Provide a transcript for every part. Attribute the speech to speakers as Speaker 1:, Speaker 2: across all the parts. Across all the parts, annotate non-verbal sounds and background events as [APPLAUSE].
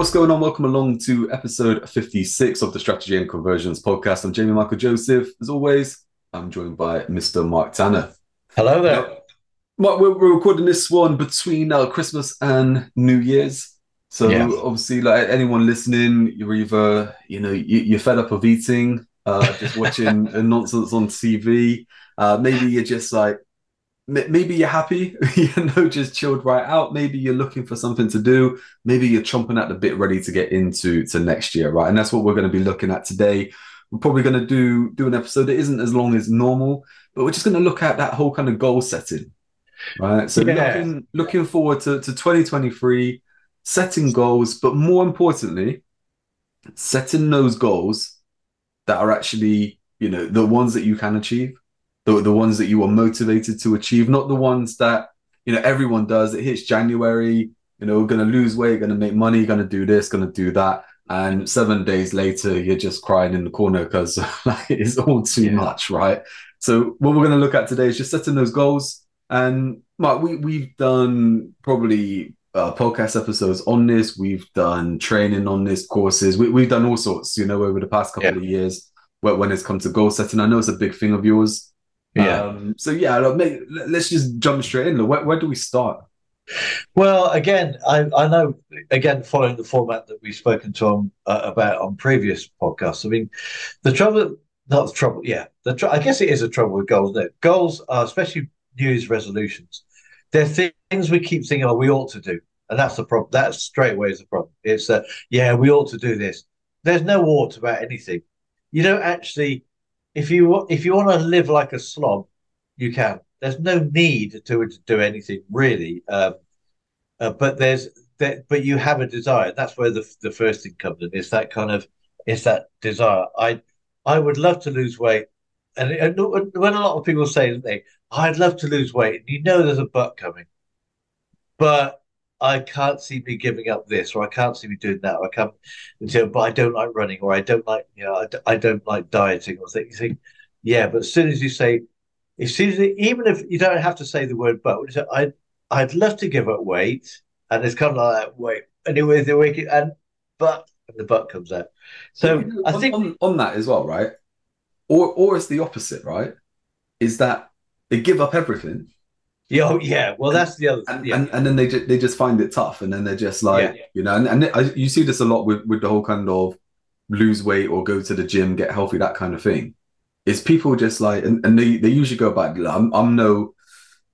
Speaker 1: what's going on? Welcome along to episode 56 of the Strategy and Conversions podcast. I'm Jamie Michael Joseph. As always, I'm joined by Mr. Mark Tanner.
Speaker 2: Hello there. Now,
Speaker 1: Mark, we're, we're, recording this one between uh, Christmas and New Year's. So obviously, like anyone listening, you're either, you know, you, are fed up of eating, uh, just watching [LAUGHS] nonsense on TV. Uh, maybe you're just like, maybe you're happy, [LAUGHS] you know, just chilled right out. Maybe you're looking for something to do. Maybe you're chomping at the bit, ready to get into to next year, right? And that's what we're going to be looking at today. We're probably going to do do an episode that isn't as long as normal, but we're just going to look at that whole kind of goal setting, right? So yeah. looking looking forward to, to 2023, setting goals, but more importantly, setting those goals that are actually you know the ones that you can achieve the, the ones that you are motivated to achieve, not the ones that, you know, everyone does. It hits January, you know, we're going to lose weight, going to make money, going to do this, going to do that. And seven days later, you're just crying in the corner because [LAUGHS] like, it's all too yeah. much, right? So what we're going to look at today is just setting those goals. And Mark, we, we've done probably uh, podcast episodes on this. We've done training on this, courses. We, we've done all sorts, you know, over the past couple yeah. of years when it's come to goal setting. I know it's a big thing of yours. Yeah. Um, so yeah, let's just jump straight in. Where, where do we start?
Speaker 2: Well, again, I, I know, again, following the format that we've spoken to on, uh, about on previous podcasts. I mean, the trouble, not the trouble, yeah, the tr- I guess it is a trouble with goals. That goals are, especially New Year's resolutions, they're things we keep thinking, oh, we ought to do, and that's the problem. That straight away is the problem. It's that, uh, yeah, we ought to do this. There's no ought about anything. You don't actually if you if you want to live like a slob, you can. There's no need to, to do anything really, um, uh, but there's that. But you have a desire. That's where the the first thing comes in. It's that kind of it's that desire. I I would love to lose weight, and, and when a lot of people say, they, I'd love to lose weight, you know, there's a but coming, but I can't see me giving up this, or I can't see me doing that, or I can't. So, but I don't like running, or I don't like, you know, I, I don't like dieting, or things. You think, yeah, but as soon as you say, as soon as even if you don't have to say the word but, I, I'd love to give up weight, and it's kind of like that weight. Anyway, the weight and but and the butt comes out. So I think
Speaker 1: on, on that as well, right? Or or it's the opposite, right? Is that they give up everything
Speaker 2: yeah, oh, yeah. Well, that's the other.
Speaker 1: And,
Speaker 2: yeah.
Speaker 1: and, and, then they just, they just find it tough, and then they're just like, yeah. you know, and, and I, you see this a lot with with the whole kind of lose weight or go to the gym, get healthy, that kind of thing. Is people just like, and, and they they usually go back. I'm I'm no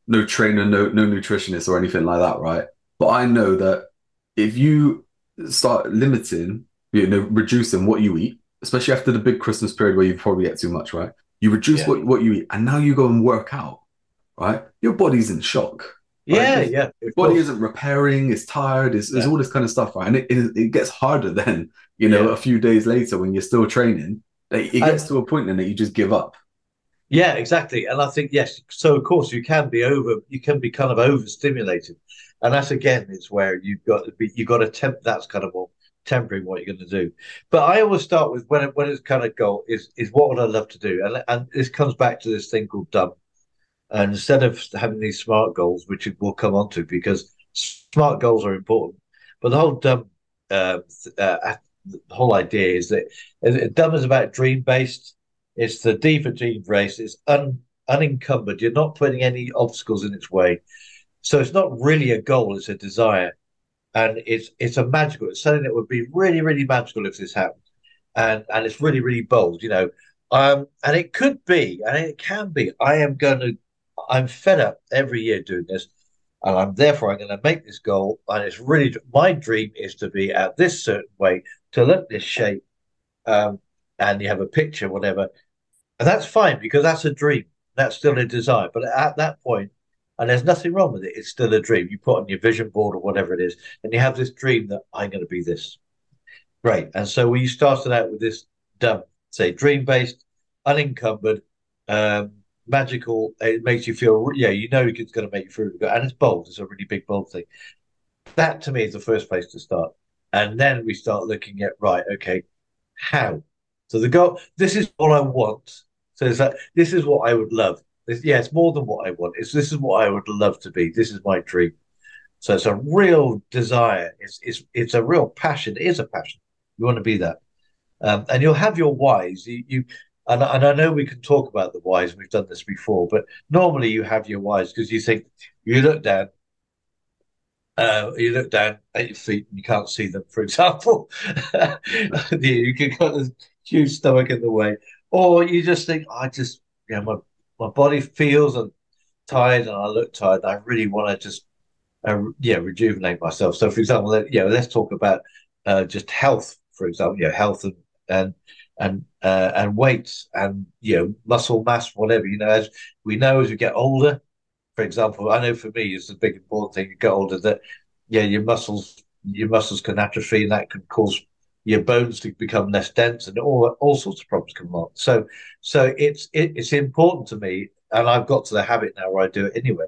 Speaker 1: no trainer, no no nutritionist or anything like that, right? But I know that if you start limiting, you know, reducing what you eat, especially after the big Christmas period where you probably get too much, right? You reduce yeah. what, what you eat, and now you go and work out right? Your body's in shock.
Speaker 2: Yeah, yeah.
Speaker 1: Your body isn't repairing, it's tired, it's, yeah. all this kind of stuff, right? And it, it, it gets harder then, you know, yeah. a few days later when you're still training, it, it gets to a point then that you just give up.
Speaker 2: Yeah, exactly. And I think, yes, so of course you can be over, you can be kind of overstimulated. And that's again, is where you've got to be, you've got to temp, that's kind of more tempering what you're going to do. But I always start with when it, when it's kind of goal is, is what would I love to do? And, and this comes back to this thing called dumb and instead of having these smart goals, which we'll come on to because smart goals are important, but the whole dumb, uh, uh, the whole idea is that dumb is about dream based. It's the D for dream race. It's un, unencumbered. You're not putting any obstacles in its way. So it's not really a goal, it's a desire. And it's it's a magical, it's something that would be really, really magical if this happened. And and it's really, really bold, you know. Um, and it could be, and it can be, I am going to I'm fed up every year doing this, and I'm therefore I'm going to make this goal. And it's really my dream is to be at this certain weight, to look this shape, um, and you have a picture, whatever, and that's fine because that's a dream. That's still a desire. But at that point, and there's nothing wrong with it. It's still a dream. You put on your vision board or whatever it is, and you have this dream that I'm going to be this. Great. And so we started out with this dumb, say, dream based, unencumbered, um, magical. It makes you feel, yeah, you know it's going to make you feel good, and it's bold. It's a really big bold thing. That to me is the first place to start, and then we start looking at right, okay, how? So the goal. This is what I want. So it's like this is what I would love. This, yeah, it's more than what I want. It's this is what I would love to be. This is my dream. So it's a real desire. It's it's it's a real passion. It is a passion. You want to be that, um, and you'll have your whys. You, you and, and I know we can talk about the whys. We've done this before, but normally you have your whys because you think you look down uh, you look down at your feet and you can't see them, for [LAUGHS] example. [LAUGHS] you can got a huge stomach in the way. Or you just think, I just, know, my, my body feels tired and I look tired. I really want to just, uh, yeah, rejuvenate myself. So, for example, yeah, let's talk about uh, just health, for example, yeah, health and, and, and, uh, and weights and, you know, muscle mass, whatever, you know, as we know as we get older, for example, I know for me it's a big important thing. You get older that yeah, your muscles your muscles can atrophy, and that can cause your bones to become less dense, and all all sorts of problems come along. So so it's it, it's important to me, and I've got to the habit now where I do it anyway.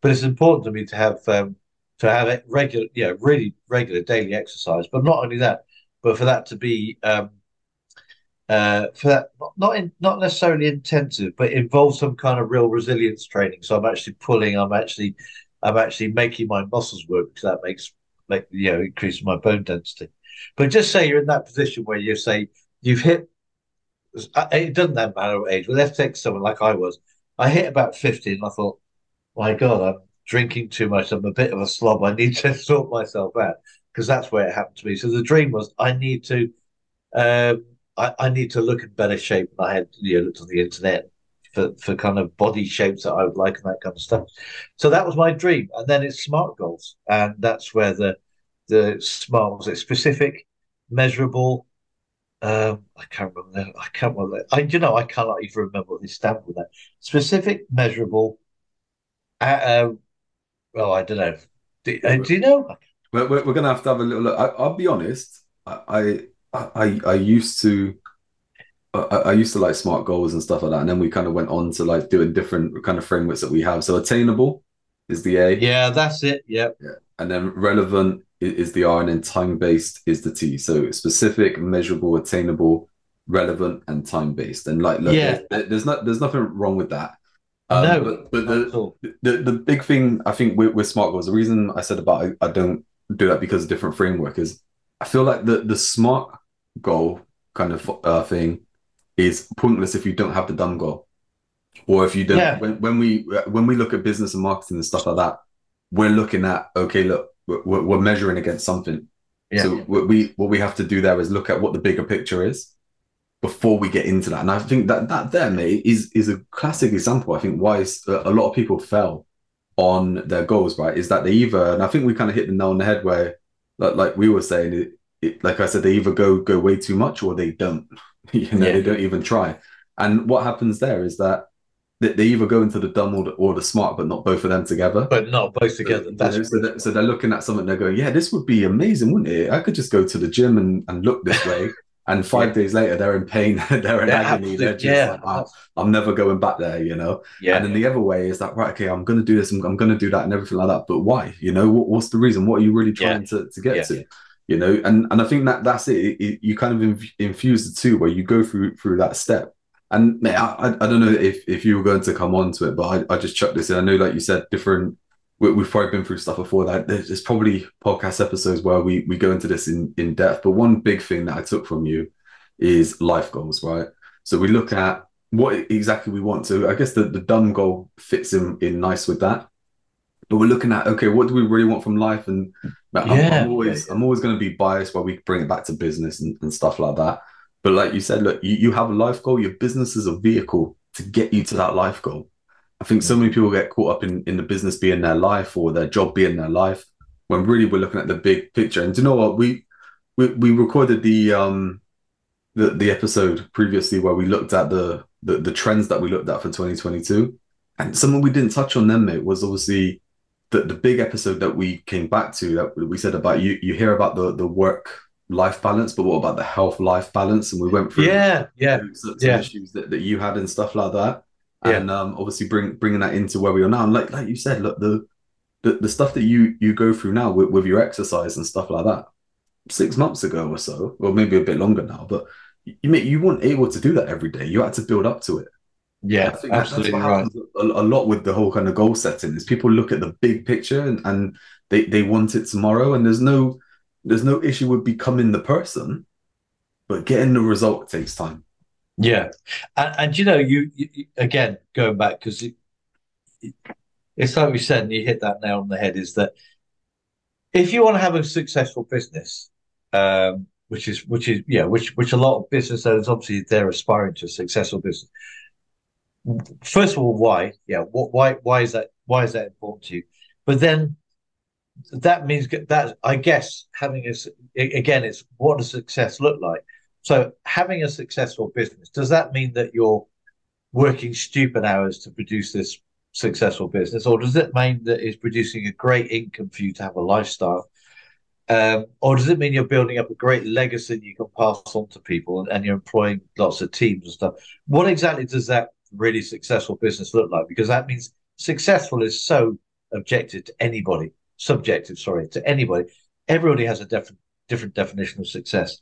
Speaker 2: But it's important to me to have um, to have it regular, yeah, really regular daily exercise. But not only that, but for that to be um, uh, for that not in, not necessarily intensive, but involves some kind of real resilience training. So I'm actually pulling. I'm actually I'm actually making my muscles work because that makes make you know increases my bone density. But just say you're in that position where you say you've hit. Uh, it doesn't matter what age. But let's take someone like I was. I hit about 50 and I thought, my God, I'm drinking too much. I'm a bit of a slob. I need to [LAUGHS] sort myself out because that's where it happened to me. So the dream was I need to um, I, I need to look in better shape. And I had you know, looked on the internet for, for kind of body shapes that I would like and that kind of stuff. So that was my dream. And then it's SMART goals. And that's where the the SMART was it specific, measurable. Um, I can't remember. I can't remember. I, you know, I cannot even remember what they stand for. That specific, measurable. Uh, uh, well, I don't know. Do, uh, do you know?
Speaker 1: We're, we're, we're, gonna have to have a little look. I, will be honest. I I I used to I, I, used to like smart goals and stuff like that, and then we kind of went on to like doing different kind of frameworks that we have. So attainable is the A.
Speaker 2: Yeah, that's it. Yep.
Speaker 1: Yeah, and then relevant is the R, and then time based is the T. So specific, measurable, attainable, relevant, and time based. And like, look, yeah. there's, there's not there's nothing wrong with that.
Speaker 2: Um, no,
Speaker 1: but, but the, the, the big thing I think with, with smart goals, the reason I said about I, I don't do that because of different framework is I feel like the the smart goal kind of uh, thing is pointless if you don't have the dumb goal, or if you don't. Yeah. When, when we when we look at business and marketing and stuff like that, we're looking at okay, look, we're, we're measuring against something. Yeah. So what we what we have to do there is look at what the bigger picture is before we get into that. And I think that that there, mate, is is a classic example. I think why a lot of people fell on their goals, right? Is that they either, and I think we kind of hit the nail on the head where, like, like we were saying, it, like I said, they either go go way too much or they don't. [LAUGHS] you know, yeah. they don't even try. And what happens there is that they, either go into the dumb or the, or the, smart, but not both of them together.
Speaker 2: But not both together.
Speaker 1: That's you know, so, they're, so they're looking at something. They're going, "Yeah, this would be amazing, wouldn't it? I could just go to the gym and, and look this [LAUGHS] way." and five yeah. days later, they're in pain. [LAUGHS] they're in yeah, agony. They're just yeah. like, oh, I'm never going back there, you know. Yeah. And then the other way is that right? Okay, I'm going to do this. I'm, I'm going to do that, and everything like that. But why? You know, what, what's the reason? What are you really trying to, to get to? You know and and i think that that's it, it, you kind of inf- infuse the two where you go through through that step. And I, I don't know if if you were going to come on to it but i, I just chucked this in. I know like you said different we, have probably been through stuff before that. There's probably podcast episodes where we we go into this in in depth but one big thing that i took from you is life goals right? So we look at what exactly we want to i guess the, the dumb goal fits in in nice with that but we're looking at okay, what do we really want from life? And I'm, yeah. I'm always I'm always going to be biased while we bring it back to business and, and stuff like that. But like you said, look, you, you have a life goal. Your business is a vehicle to get you to that life goal. I think so many people get caught up in in the business being their life or their job being their life, when really we're looking at the big picture. And do you know what we we we recorded the um the the episode previously where we looked at the the, the trends that we looked at for 2022, and something we didn't touch on then, mate, was obviously the, the big episode that we came back to that we said about you you hear about the the work life balance but what about the health life balance? And we went through
Speaker 2: yeah yeah
Speaker 1: some,
Speaker 2: yeah.
Speaker 1: issues that, that you had and stuff like that. Yeah. and um, obviously bring bringing that into where we are now. And like like you said look the the, the stuff that you you go through now with, with your exercise and stuff like that six months ago or so or maybe a bit longer now but you you weren't able to do that every day. You had to build up to it
Speaker 2: yeah, absolutely right.
Speaker 1: A, a, lot with the whole kind of goal setting is people look at the big picture and, and they they want it tomorrow, and there's no there's no issue with becoming the person, but getting the result takes time.
Speaker 2: Yeah, and, and you know, you, you again going back because it, it, it's like we said, and you hit that nail on the head. Is that if you want to have a successful business, um, which is which is yeah, which which a lot of business owners obviously they're aspiring to a successful business. First of all, why? Yeah, what, why why is that why is that important to you? But then that means that I guess having a again, it's what does success look like? So having a successful business does that mean that you're working stupid hours to produce this successful business, or does it mean that it's producing a great income for you to have a lifestyle? Um, or does it mean you're building up a great legacy you can pass on to people and, and, you're employing lots of teams and stuff? What exactly does that really successful business look like? Because that means successful is so objective to anybody, subjective, sorry, to anybody. Everybody has a different different definition of success.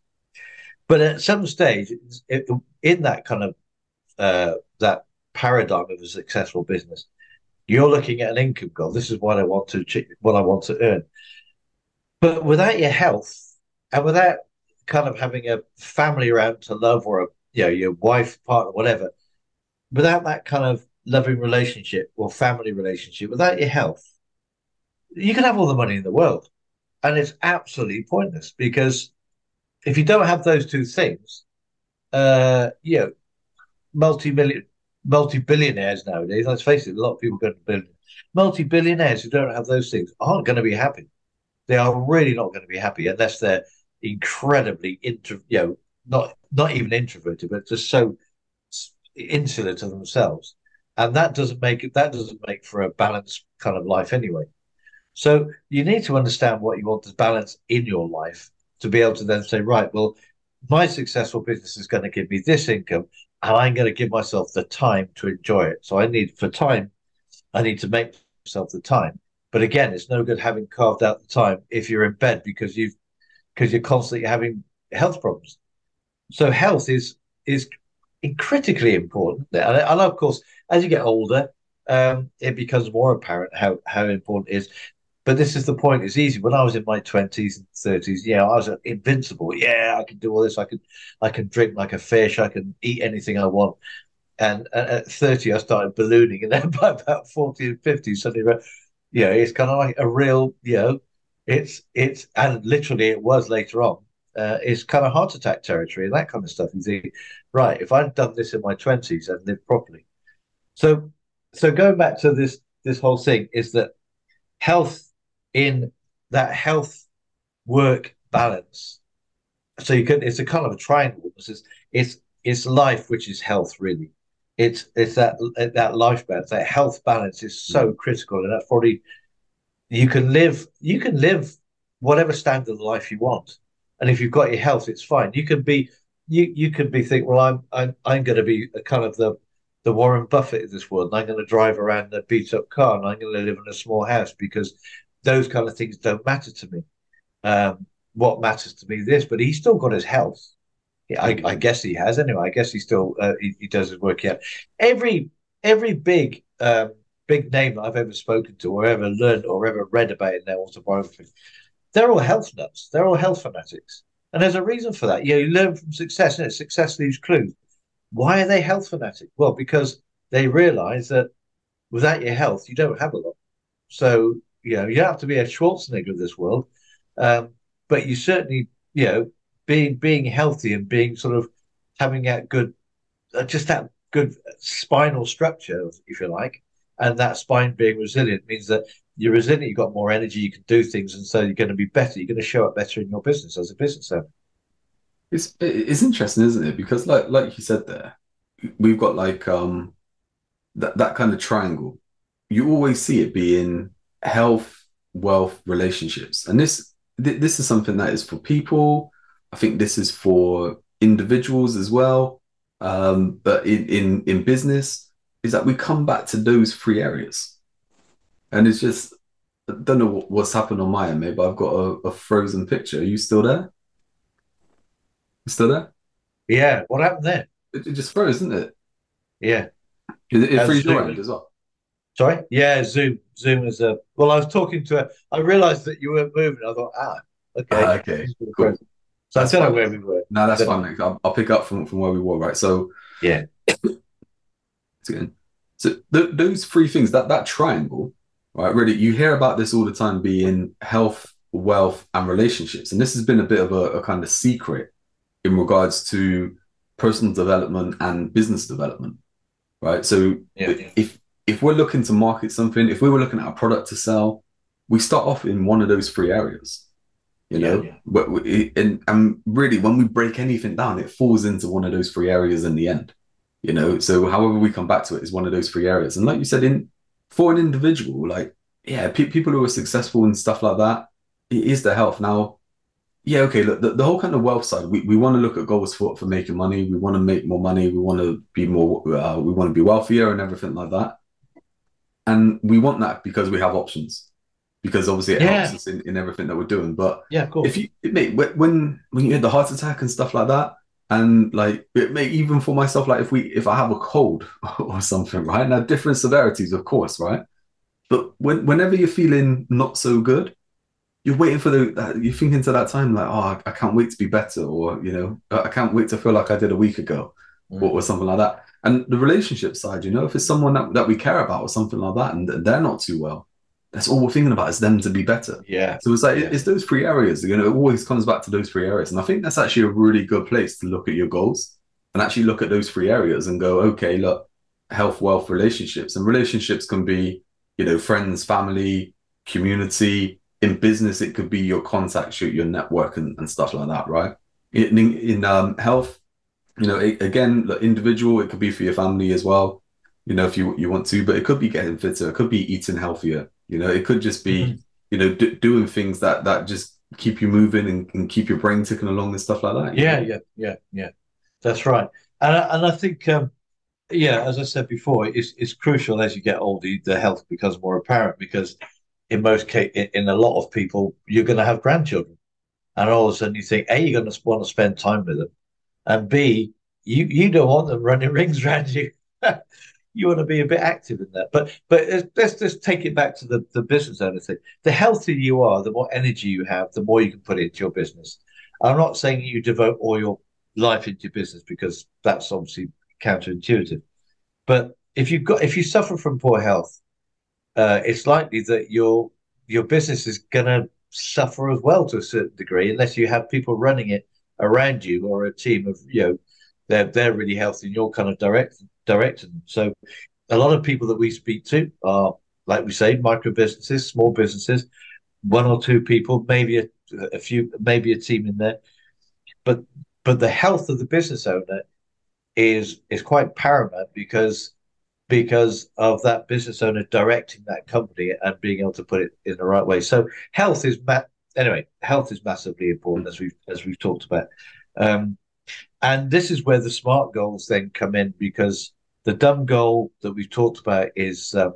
Speaker 2: But at some stage, in that kind of uh, that paradigm of a successful business, you're looking at an income goal. This is what I want to what I want to earn. But without your health and without kind of having a family around to love or a you know your wife, partner, whatever, without that kind of loving relationship or family relationship, without your health, you can have all the money in the world, and it's absolutely pointless because if you don't have those two things, uh, you know, multi-million multi-billionaires nowadays, let's face it, a lot of people go to billion. Multi-billionaires who don't have those things aren't going to be happy. They are really not going to be happy unless they're incredibly intro, you know, not not even introverted, but just so insular to themselves, and that doesn't make it. That doesn't make for a balanced kind of life anyway. So you need to understand what you want to balance in your life to be able to then say, right, well, my successful business is going to give me this income, and I'm going to give myself the time to enjoy it. So I need for time, I need to make myself the time. But again, it's no good having carved out the time if you're in bed because you've because you're constantly having health problems. So health is is critically important, and, and of course, as you get older, um, it becomes more apparent how how important it is. But this is the point. It's easy. When I was in my twenties and thirties, yeah, I was invincible. Yeah, I can do all this. I can, I can drink like a fish. I can eat anything I want. And at thirty, I started ballooning, and then [LAUGHS] by about forty and fifty, suddenly, you know, it's kind of like a real, you know, it's it's and literally it was later on. Uh, it's kind of heart attack territory and that kind of stuff. You think, right, if I'd done this in my twenties and lived properly, so so going back to this this whole thing is that health in that health work balance. So you can it's a kind of a triangle. It's it's it's life which is health really. It's it's that that life balance, that health balance is so mm. critical, and that's probably you can live you can live whatever standard of life you want, and if you've got your health, it's fine. You can be you you can be think well I'm I'm I'm going to be kind of the the Warren Buffett of this world, and I'm going to drive around a beat up car, and I'm going to live in a small house because those kind of things don't matter to me. Um, what matters to me is this, but he's still got his health. I, I guess he has anyway. I guess he still uh, he, he, does his work yet. Every every big um, big name I've ever spoken to, or ever learned, or ever read about in their autobiography, they're all health nuts. They're all health fanatics, and there's a reason for that. You know, you learn from success, and success leaves clues. Why are they health fanatic? Well, because they realise that without your health, you don't have a lot. So you know, you have to be a Schwarzenegger of this world, um, but you certainly, you know, being being healthy and being sort of having that good, uh, just that good spinal structure, if you like, and that spine being resilient means that you're resilient, you've got more energy, you can do things, and so you're going to be better. You're going to show up better in your business as a business owner.
Speaker 1: It's it's interesting, isn't it? Because like like you said there, we've got like um that that kind of triangle. You always see it being health, wealth, relationships. And this th- this is something that is for people. I think this is for individuals as well. Um, but in, in in business, is that we come back to those three areas. And it's just I don't know what's happened on my end, maybe I've got a, a frozen picture. Are you still there? You still there?
Speaker 2: Yeah. What happened there?
Speaker 1: It, it just froze, isn't it?
Speaker 2: Yeah.
Speaker 1: It, it freeze your end as well.
Speaker 2: Sorry, yeah, Zoom. Zoom is a. Well, I was talking to. her. I realised that you weren't moving. I thought, ah, okay,
Speaker 1: ah, okay, cool.
Speaker 2: So that's I don't know where we were.
Speaker 1: No, that's fine. I'll, I'll, pick up from, from where we were, right? So
Speaker 2: yeah.
Speaker 1: So th- those three things, that that triangle, right? Really, you hear about this all the time, being health, wealth, and relationships, and this has been a bit of a, a kind of secret in regards to personal development and business development, right? So yeah. if if we're looking to market something, if we were looking at a product to sell, we start off in one of those three areas you know yeah, yeah. and and really when we break anything down it falls into one of those three areas in the end you know so however we come back to it is one of those three areas and like you said in for an individual like yeah pe- people who are successful and stuff like that it is the health now yeah okay look the, the whole kind of wealth side we, we want to look at goals for for making money we want to make more money we want to be more uh, we want to be wealthier and everything like that and we want that because we have options because obviously it yeah. helps us in, in everything that we're doing. But
Speaker 2: yeah, cool.
Speaker 1: If you mate, when when you had the heart attack and stuff like that, and like it may even for myself, like if we if I have a cold [LAUGHS] or something, right? Now different severities, of course, right? But when whenever you're feeling not so good, you're waiting for the you're thinking to that time like, oh, I can't wait to be better, or you know, I can't wait to feel like I did a week ago, mm. or, or something like that. And the relationship side, you know, if it's someone that, that we care about or something like that, and they're not too well, that's all we're thinking about is them to be better.
Speaker 2: Yeah.
Speaker 1: So it's like
Speaker 2: yeah.
Speaker 1: it's those three areas. You know, it always comes back to those three areas, and I think that's actually a really good place to look at your goals and actually look at those three areas and go, okay, look, health, wealth, relationships, and relationships can be, you know, friends, family, community. In business, it could be your contacts, your, your network, and, and stuff like that, right? In in um, health, you know, it, again, the individual, it could be for your family as well. You know, if you you want to, but it could be getting fitter, it could be eating healthier you know, it could just be, mm-hmm. you know, d- doing things that that just keep you moving and, and, keep your brain ticking along and stuff like that.
Speaker 2: Yeah, know? yeah, yeah, yeah. That's right. And I, and I think, um, yeah, as I said before, it's it's crucial as you get older, the health becomes more apparent because in most case, in a lot of people, you're going to have grandchildren, and all of a sudden you think, a, you're going to want to spend time with them, and b, you you don't want them running [LAUGHS] rings around you. You want to be a bit active in that. But but let's just take it back to the, the business owner thing. The healthier you are, the more energy you have, the more you can put into your business. I'm not saying you devote all your life into your business because that's obviously counterintuitive. But if you've got if you suffer from poor health, uh, it's likely that your your business is going to suffer as well to a certain degree, unless you have people running it around you or a team of you know they're they're really healthy and you're kind of direct directing them. So a lot of people that we speak to are, like we say, micro businesses, small businesses, one or two people, maybe a, a few, maybe a team in there. But but the health of the business owner is is quite paramount because because of that business owner directing that company and being able to put it in the right way. So health is ma- anyway, health is massively important as we've as we've talked about. Um, and this is where the smart goals then come in because the dumb goal that we've talked about is um,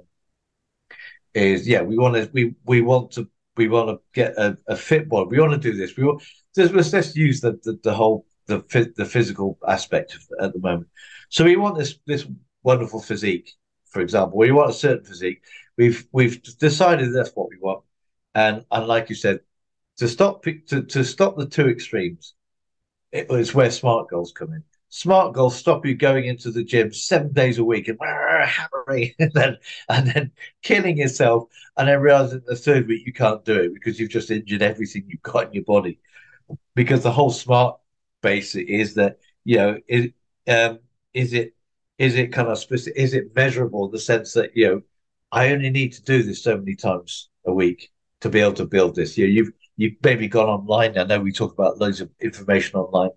Speaker 2: is yeah we want to we we want to we want to get a, a fit body. We want to do this. We want let's, let's use the, the, the whole the the physical aspect of, at the moment. So we want this this wonderful physique, for example. We want a certain physique. We've we've decided that's what we want, and and like you said, to stop to, to stop the two extremes, it is where smart goals come in smart goals stop you going into the gym seven days a week and hammering [LAUGHS] and then and then killing yourself. And then realizing the third week you can't do it because you've just injured everything you've got in your body. Because the whole smart base is that you know is um, is it is it kind of specific is it measurable in the sense that you know i only need to do this so many times a week to be able to build this. You know, you've you've maybe gone online. I know we talk about loads of information online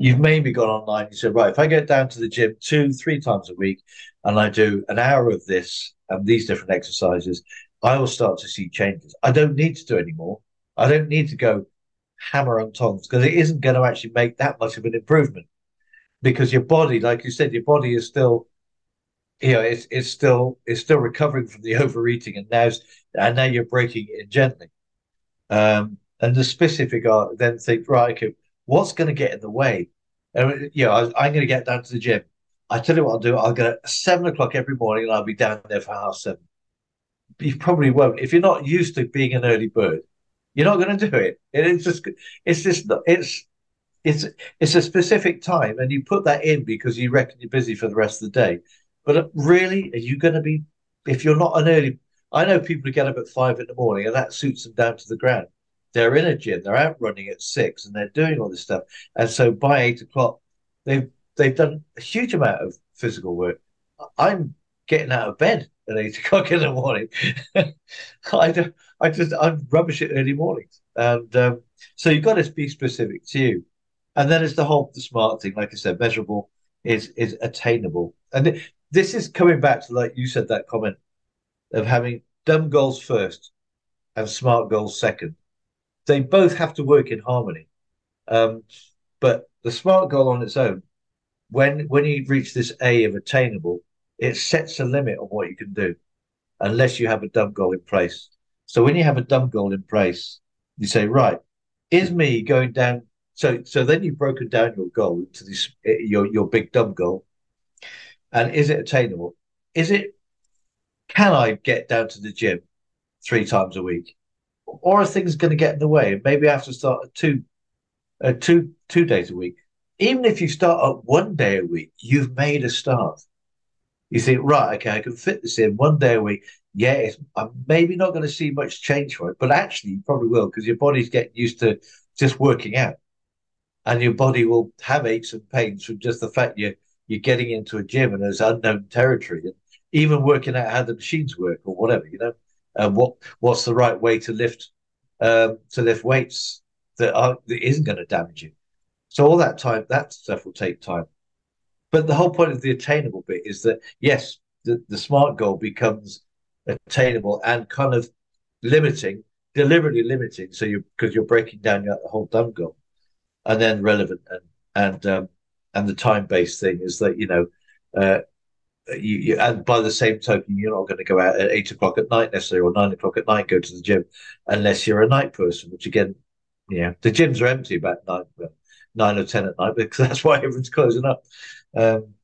Speaker 2: you've maybe gone online and said, right, if I get down to the gym two, three times a week and I do an hour of this and these different exercises, I will start to see changes. I don't need to do anymore. I don't need to go hammer on tongs because it isn't going to actually make that much of an improvement because your body, like you said, your body is still, you know, it's, it's still it's still recovering from the [LAUGHS] overeating and now and now you're breaking it in gently. Um, and the specific are then think, right, okay, what's going to get in the way? And, you know, I, I'm going to get down to the gym. I tell you what I'll do. I'll get at seven o'clock every morning and I'll be down there for half seven. you probably won't. If you're not used to being an early bird, you're not going to do it. It's just, it's just, it's, it's, it's a specific time, and you put that in because you reckon you're busy for the rest of the day. But uh, really, are you going to be? If you're not an early, I know people who get up at five in the morning, and that suits them down to the ground. They're in a gym, they're out running at six, and they're doing all this stuff. And so by eight o'clock, they've they've done a huge amount of physical work. I'm getting out of bed at eight [LAUGHS] o'clock in the morning. [LAUGHS] I, do, I just I'm rubbish at early mornings, and um, so you've got to be specific to you. And then it's the whole the smart thing, like I said, measurable is is attainable, and this is coming back to like you said that comment of having dumb goals first and smart goals second. They both have to work in harmony, um, but the smart goal on its own, when when you reach this A of attainable, it sets a limit on what you can do, unless you have a dumb goal in place. So when you have a dumb goal in place, you say, right, is me going down? So so then you've broken down your goal to this your your big dumb goal, and is it attainable? Is it? Can I get down to the gym three times a week, or are things going to get in the way? Maybe I have to start at two, uh, two two days a week. Even if you start at one day a week, you've made a start you think, right, okay, I can fit this in one day a week. Yeah, I'm maybe not going to see much change for it, but actually, you probably will because your body's getting used to just working out, and your body will have aches and pains from just the fact you're you're getting into a gym and there's unknown territory, and even working out how the machines work or whatever, you know, and what what's the right way to lift um, to lift weights that are that isn't going to damage you. So all that time, that stuff will take time. But the whole point of the attainable bit is that yes, the, the smart goal becomes attainable and kind of limiting, deliberately limiting. So you because you're breaking down your, the whole dumb goal, and then relevant and and um, and the time based thing is that you know. Uh, you, you, and by the same token, you're not going to go out at eight o'clock at night necessarily, or nine o'clock at night, go to the gym, unless you're a night person. Which again, yeah, the gyms are empty about nine, nine or ten at night [LAUGHS] because that's why everyone's closing up. Um,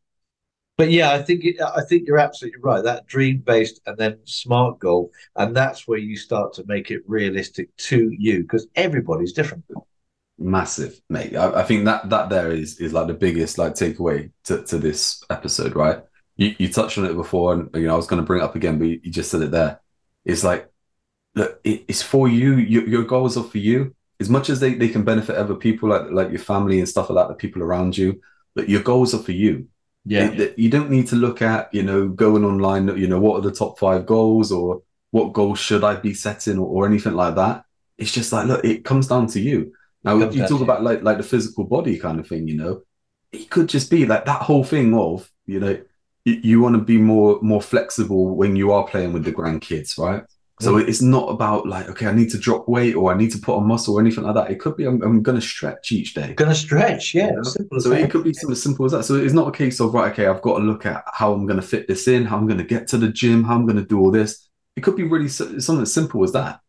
Speaker 2: but yeah, I think it, I think you're absolutely right. That dream based and then smart goal, and that's where you start to make it realistic to you because everybody's different.
Speaker 1: Massive, mate. I, I, think that that there is is like the biggest like takeaway to, to this episode, right? You you touched on it before, and you know I was going to bring it up again, but you, you, just said it there. It's like, look, it, it's for you. Your, your goals are for you. As much as they, they can benefit other people, like like your family and stuff like that, the people around you but your goals are for you.
Speaker 2: Yeah.
Speaker 1: It, you don't need to look at, you know, going online, you know, what are the top five goals or what goals should I be setting or, or anything like that. It's just like, look, it comes down to you. Now you talk about like like the physical body kind of thing, you know. It could just be like that whole thing of, you know, you, want to be more more flexible when you are playing with the grandkids, right? So it's not about like, okay, I need to drop weight or I need to put on muscle or anything like that. It could be I'm, I'm going to stretch each day.
Speaker 2: Going to stretch, yeah.
Speaker 1: So it could be something as simple as that. So it's not a case of right, okay, I've got to look at how I'm going to fit this in, how I'm going to get to the gym, how I'm going to do all this. It could be really something as simple as that.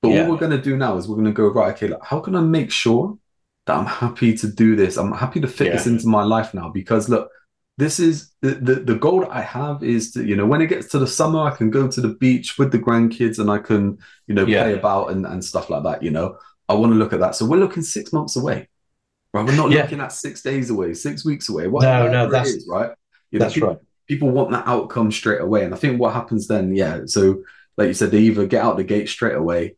Speaker 1: But yeah. what we're going to do now is we're going to go right, okay, like, how can I make sure that I'm happy to do this? I'm happy to fit yeah. this into my life now because look, this is the, the, the goal that I have is to, you know, when it gets to the summer, I can go to the beach with the grandkids and I can, you know, yeah. play about and, and stuff like that. You know, I want to look at that. So we're looking six months away, right? We're not yeah. looking at six days away, six weeks away.
Speaker 2: No, no, that's
Speaker 1: is, right.
Speaker 2: You know, that's
Speaker 1: people,
Speaker 2: right.
Speaker 1: People want that outcome straight away. And I think what happens then, yeah. So, like you said, they either get out the gate straight away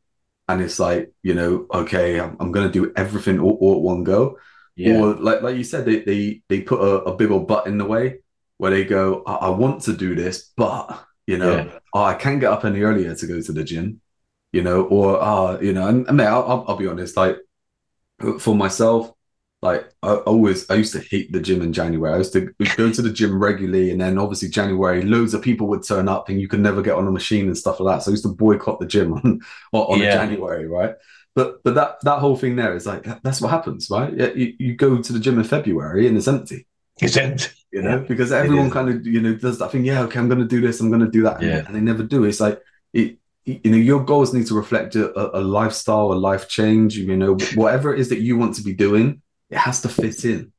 Speaker 1: and it's like, you know, okay, I'm, I'm going to do everything all, all at one go yeah. Or like like you said, they they they put a, a big old butt in the way where they go, I, I want to do this, but you know, yeah. oh, I can't get up any earlier to go to the gym, you know, or uh, you know, and, and I'll, I'll, I'll be honest, like for myself, like I always I used to hate the gym in January. I used to [LAUGHS] go to the gym regularly, and then obviously January, loads of people would turn up, and you could never get on a machine and stuff like that. So I used to boycott the gym [LAUGHS] on on, yeah. January, right? But but that that whole thing there is like that's what happens, right? You, you go to the gym in February and it's empty.
Speaker 2: It's empty,
Speaker 1: you know, yeah. because everyone kind of you know does that thing. Yeah, okay, I'm going to do this. I'm going to do that,
Speaker 2: yeah.
Speaker 1: and, they never do. It's like it, you know your goals need to reflect a, a lifestyle, a life change. You know, whatever it is that you want to be doing, it has to fit in.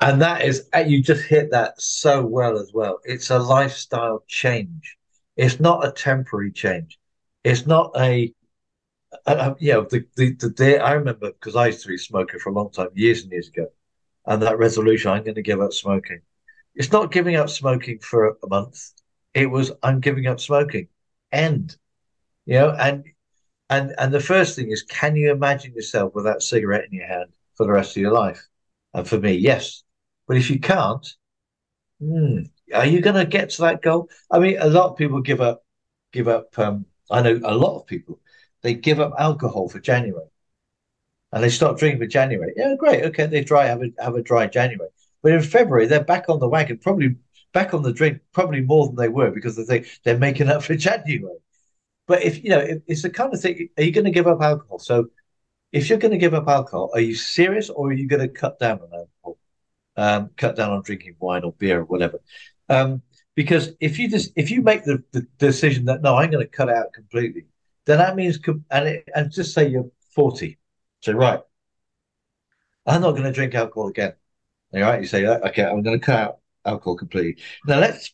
Speaker 2: And that is, eh, you just hit that so well as well. It's a lifestyle change. It's not a temporary change. It's not a, you know, the, the, the day I remember because I used to be a smoker for a long time, years and years ago, and that resolution, I'm going to give up smoking. It's not giving up smoking for a month. It was, I'm giving up smoking. End. You know, and and and the first thing is, can you imagine yourself with that cigarette in your hand for the rest of your life? And for me, yes. But if you can't, hmm, are you going to get to that goal? I mean, a lot of people give up. Give up. Um, I know a lot of people. They give up alcohol for January, and they stop drinking for January. Yeah, great. Okay, they dry have a have a dry January, but in February they're back on the wagon, probably back on the drink, probably more than they were because they think they're making up for [LAUGHS] January. But if you know, it's the kind of thing. Are you going to give up alcohol? So, if you're going to give up alcohol, are you serious, or are you going to cut down on alcohol? Um, cut down on drinking wine or beer or whatever. Um, because if you just if you make the, the decision that no, I'm going to cut out completely, then that means and it, and just say you're 40, so right, I'm not going to drink alcohol again. All right, you say oh, okay, I'm going to cut out alcohol completely. Now let's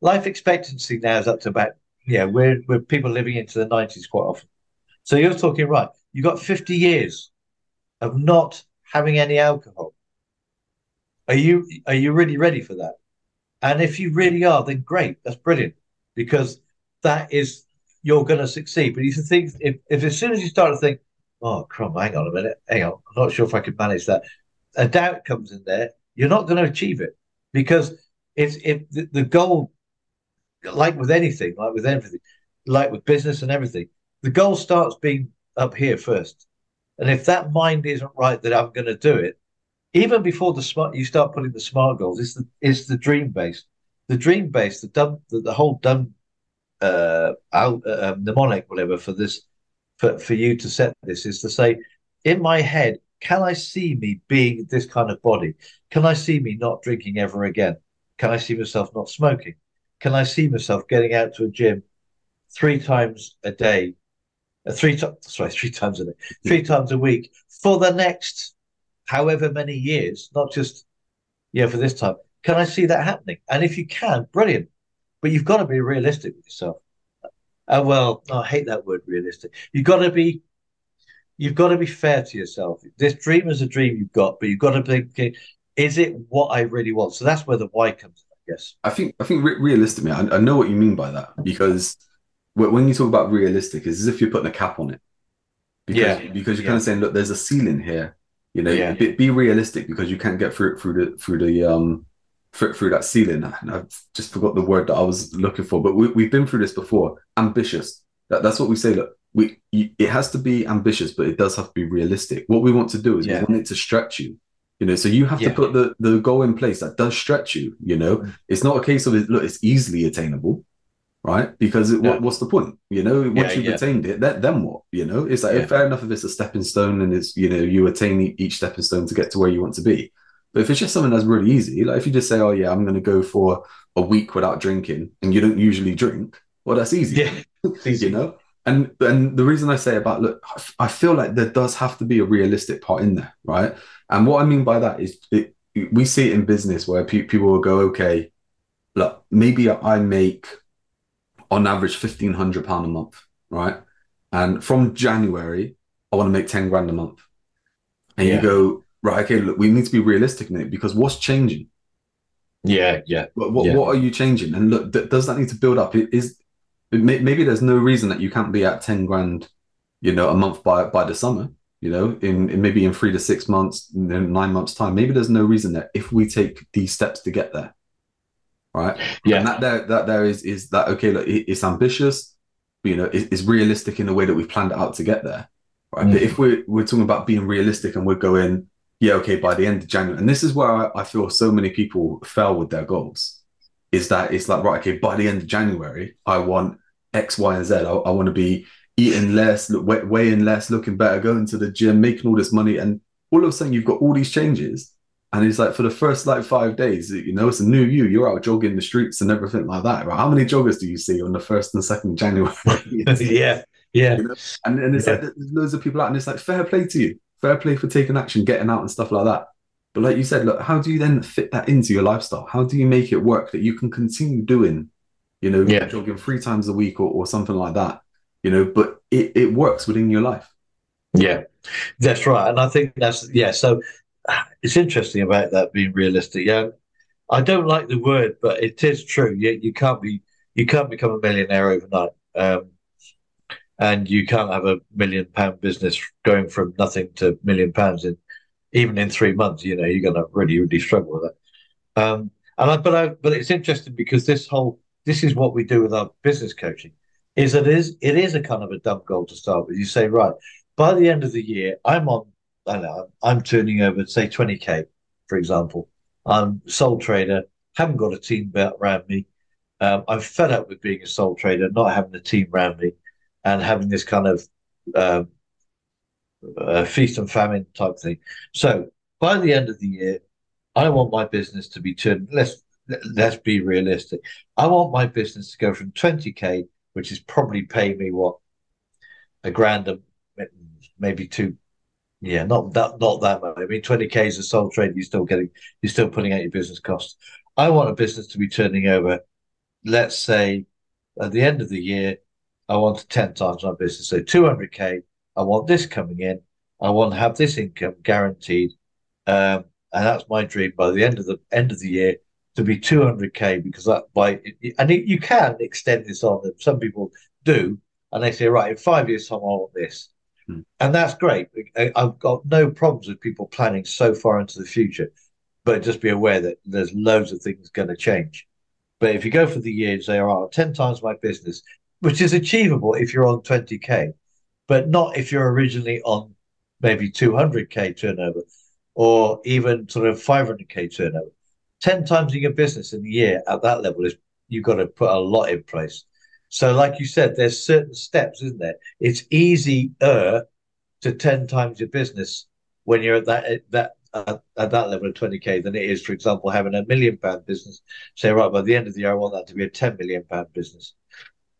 Speaker 2: life expectancy now is up to about yeah, we're we're people living into the 90s quite often. So you're talking right. You've got 50 years of not having any alcohol. Are you are you really ready for that? And if you really are, then great, that's brilliant, because that is you're going to succeed. But you think if, if as soon as you start to think, oh, crumb, hang on a minute, hang on, I'm not sure if I can manage that, a doubt comes in there, you're not going to achieve it because it's if the, the goal, like with anything, like with everything, like with business and everything, the goal starts being up here first. And if that mind isn't right that I'm going to do it, even before the smart, you start putting the smart goals. It's the it's the dream base, the dream base, the dumb, the, the whole dumb, uh, out, uh, um, mnemonic, whatever for this, for for you to set this is to say, in my head, can I see me being this kind of body? Can I see me not drinking ever again? Can I see myself not smoking? Can I see myself getting out to a gym three times a day, uh, three times sorry, [LAUGHS] three times a day, three times a week for the next however many years, not just yeah for this time. Can I see that happening? And if you can, brilliant. But you've got to be realistic with yourself. Uh, well, I hate that word realistic. You've got to be you've got to be fair to yourself. This dream is a dream you've got, but you've got to think, is it what I really want? So that's where the why comes in, I guess.
Speaker 1: I think I think re- realistically, I, I, know what you mean by that because when you talk about realistic, it's as if you're putting a cap on it. Because, yeah. Because you're yeah. kind of saying, look, there's a ceiling here. You know, yeah. be, be, realistic because you can't get through it through the through the um through, through that ceiling. And I've just forgot the word that I was looking for, but we, we've been through this before. Ambitious. That, that's what we say. Look, we it has to be ambitious, but it does have to be realistic. What we want to do is yeah. we want it to stretch you. You know, so you have yeah. to put the the goal in place that does stretch you. You know, mm. it's not a case of it. Look, it's easily attainable right? Because it, yeah. what, what's the point? You know, once you've attained it, that, then what? You know, it's like fair enough if it's a stepping stone and it's you know you attain each stepping stone to get to where you want to be. But if it's just something that's really easy, like if you just say, "Oh yeah, I'm going to go for a week without drinking," and you don't usually drink, well, that's easy.
Speaker 2: Yeah, [LAUGHS] easy.
Speaker 1: you know. And and the reason I say about look, I feel like there does have to be a realistic part in there, right? And what I mean by that is, it, we see it in business where pe- people will go, "Okay, look, maybe I make on average fifteen hundred pound a month, right? And from January, I want to make ten grand a month. And yeah. you go, right, okay, look, we need to be realistic it because what's changing?
Speaker 2: Yeah, yeah.
Speaker 1: What what,
Speaker 2: yeah.
Speaker 1: what are you changing? And look, th- does that need to build up? It is may, maybe there's no reason that you can't be at ten grand, you know, a month by by the summer. You know, in, in maybe in three to six months, nine months' time, maybe there's no reason that if we take these steps to get there, right?
Speaker 2: Yeah,
Speaker 1: and that there that there is is that okay? Look, it's ambitious, but, you know, it's, realistic in the way that we've planned it out to get there, right? Mm. But if we're we're talking about being realistic and we're going, yeah, okay, by the end of January, and this is where I, I feel so many people fail with their goals, is that it's like right, okay, by the end of January, I want X, Y, and Z. I, I want to be eating less, look, weighing less, looking better, going to the gym, making all this money, and all of a sudden you've got all these changes and it's like for the first like five days, you know, it's a new you. You're out jogging the streets and everything like that. Right? How many joggers do you see on the first and second January? [LAUGHS] [LAUGHS]
Speaker 2: yeah, yeah. You know?
Speaker 1: And and it's yeah. like there's loads of people out, and it's like fair play to you, fair play for taking action, getting out and stuff like that. But like you said, look, how do you then fit that into your lifestyle? How do you make it work that you can continue doing, you know,
Speaker 2: Yeah.
Speaker 1: jogging three times a week or, or something like that, you know, but it, it works within your life.
Speaker 2: Yeah, that's right. And I think that's, yeah. So [SIGHS] it's interesting about that being realistic. Yeah. I don't like the word, but it is true. You, you can't be, you can't become a millionaire overnight. Um, and you can't have a million pound business going from nothing to million pounds in, even in three months. You know, you're going to really, really struggle with that. Um, and I, but I, but it's interesting because this whole, this is what we do with our business coaching, is that it is, it is a kind of a dumb goal to start with. You say, right, by the end of the year, I'm on, I know, I'm turning over, say, 20K, for example. I'm sole trader, haven't got a team around me. Um, I'm fed up with being a sole trader, not having a team around me, and having this kind of um, uh, feast and famine type thing. So by the end of the year, I want my business to be turned. Let's let's be realistic. I want my business to go from 20k, which is probably paying me what a grand, maybe two. Yeah, not that not that much. I mean, 20k is a sole trade. You're still getting, you're still putting out your business costs. I want a business to be turning over. Let's say at the end of the year, I want 10 times my business. So 200k. I want this coming in. I want to have this income guaranteed. Um, and that's my dream by the end of the end of the year to be 200k because that by and it, you can extend this on them. Some people do, and they say, right, in five years' time, I want this,
Speaker 1: Hmm.
Speaker 2: and that's great. I, I've got no problems with people planning so far into the future, but just be aware that there's loads of things going to change. But if you go for the years, they are 10 times my business, which is achievable if you're on 20k, but not if you're originally on maybe 200k turnover or even sort of 500k turnover. 10 times in your business in a year at that level is you've got to put a lot in place. So, like you said, there's certain steps, isn't there? It's easier to 10 times your business when you're at that that uh, at that level of 20k than it is, for example, having a million pound business. Say, right, by the end of the year, I want that to be a 10 million pound business.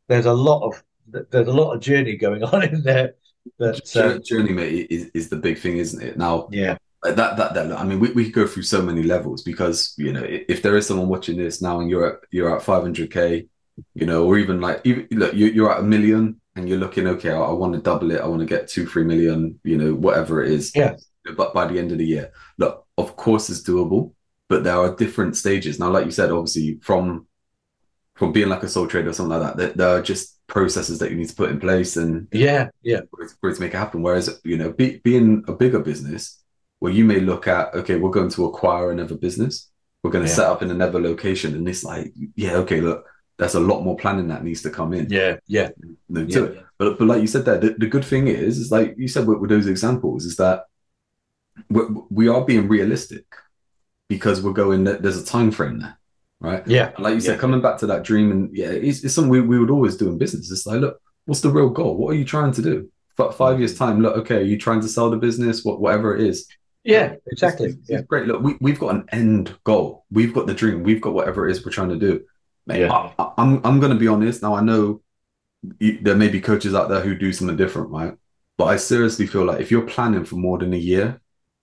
Speaker 2: There's a lot of there's a lot of journey going on in there. That
Speaker 1: Jour-
Speaker 2: um,
Speaker 1: Journey, mate, is, is the big thing, isn't it? Now,
Speaker 2: yeah,
Speaker 1: that that that I mean, we, we could go through so many levels because you know, if there is someone watching this now and you're at you're at 500k, you know, or even like even look, you, you're at a million and you're looking, okay, I, I want to double it, I want to get two, three million, you know, whatever it is.
Speaker 2: Yeah.
Speaker 1: But by the end of the year, look, of course, it's doable, but there are different stages. Now, like you said, obviously, from from being like a sole trader or something like that, there, there are just processes that you need to put in place and
Speaker 2: yeah, yeah,
Speaker 1: for it, to make it happen. Whereas, you know, be, being a bigger business, where you may look at, okay, we're going to acquire another business, we're going to
Speaker 2: Yeah.
Speaker 1: set up in another location, and it's like, yeah, okay, look, there's a lot more planning that needs to come in.
Speaker 2: yeah, yeah,
Speaker 1: to
Speaker 2: yeah.
Speaker 1: But but like you said there, the, the good thing is, is like you said with, with those examples, is that we we are being realistic because we're going. There's a time frame there, right?
Speaker 2: yeah.
Speaker 1: And like you said,
Speaker 2: Yeah.
Speaker 1: coming back to that dream, and yeah, it's, it's something we, we would always do in business. It's like, look, what's the real goal? What are you trying to do? F- five years time, look, okay, are you trying to sell the business? What whatever it is,
Speaker 2: Yeah, exactly.
Speaker 1: It's, it's
Speaker 2: Yeah.
Speaker 1: great. Look, we we've got an end goal. We've got the dream. We've got whatever it is we're trying to do. Mate,
Speaker 2: Yeah.
Speaker 1: I, I, I'm I'm gonna be honest. Now I know you, there may be coaches out there who do something different, right? But I seriously feel like if you're planning for more than a year,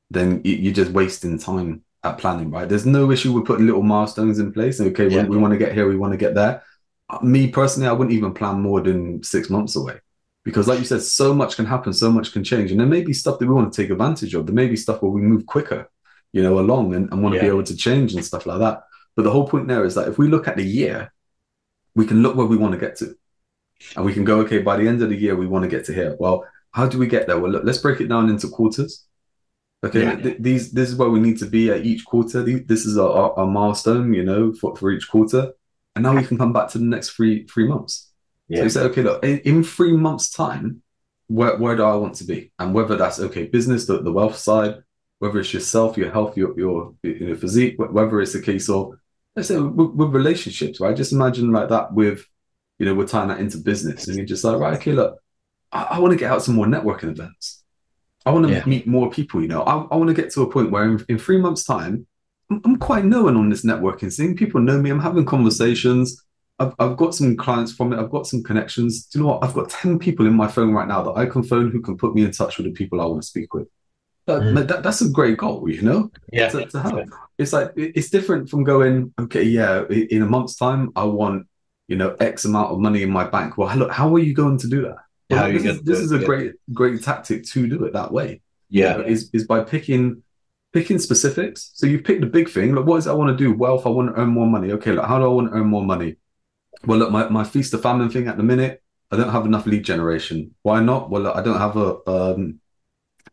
Speaker 1: then you're just wasting time at planning, right? There's no issue with putting little milestones in place. Okay,
Speaker 2: Yeah.
Speaker 1: we, we want to get here, we want to get there. Uh, Me personally, I wouldn't even plan more than six months away. Because, like you said, so much can happen, so much can change. And there may be stuff that we want to take advantage of. There may be stuff where we move quicker, you know, along and, and want to be able to change and stuff like that. But the whole point there is that if we look at the year, we can look where we want to get to. And we can go, okay, by the end of the year, we want to get to here. Well, how do we get there? Well, look, let's break it down into quarters. Okay,
Speaker 2: Yeah.
Speaker 1: th- these this is where we need to be at each quarter. This is our, our, our milestone, you know, for, for each quarter. And now we can come back to the next three three months. So you say, okay, look, in, in three months' time, where, where do I want to be? And whether that's okay, business, the, the wealth side, whether it's yourself, your health, your your you know, physique, whether it's a case of let's say with, with relationships, right? Just imagine like that with, you know, we're tying that into business, and you're just like, right, okay, look, I, I want to get out some more networking events. I want to
Speaker 2: Yeah.
Speaker 1: meet more people. You know, I, I want to get to a point where in, in three months' time, I'm, I'm quite known on this networking thing. People know me. I'm having conversations. I've, I've got some clients from it. I've got some connections. Do you know what? I've got 10 people in my phone right now that I can phone who can put me in touch with the people I want to speak with. That,
Speaker 2: Mm.
Speaker 1: that, that's a great goal, you know?
Speaker 2: Yeah.
Speaker 1: to, to have. It's like it's different from going, okay, yeah, in a month's time, I want you know, X amount of money in my bank. Well, look, how are you going to do that? Well,
Speaker 2: How are you
Speaker 1: this is, this is a
Speaker 2: Yeah.
Speaker 1: great, great tactic to do it that way.
Speaker 2: Yeah.
Speaker 1: You know, is is by picking picking specifics. So you've picked the big thing. Like, what is it I want to do? Wealth. I want to earn more money. Okay, like, how do I want to earn more money? Well, look, my, my feast of famine thing at the minute, I don't have enough lead generation. Why not? Well, look, I don't have a um,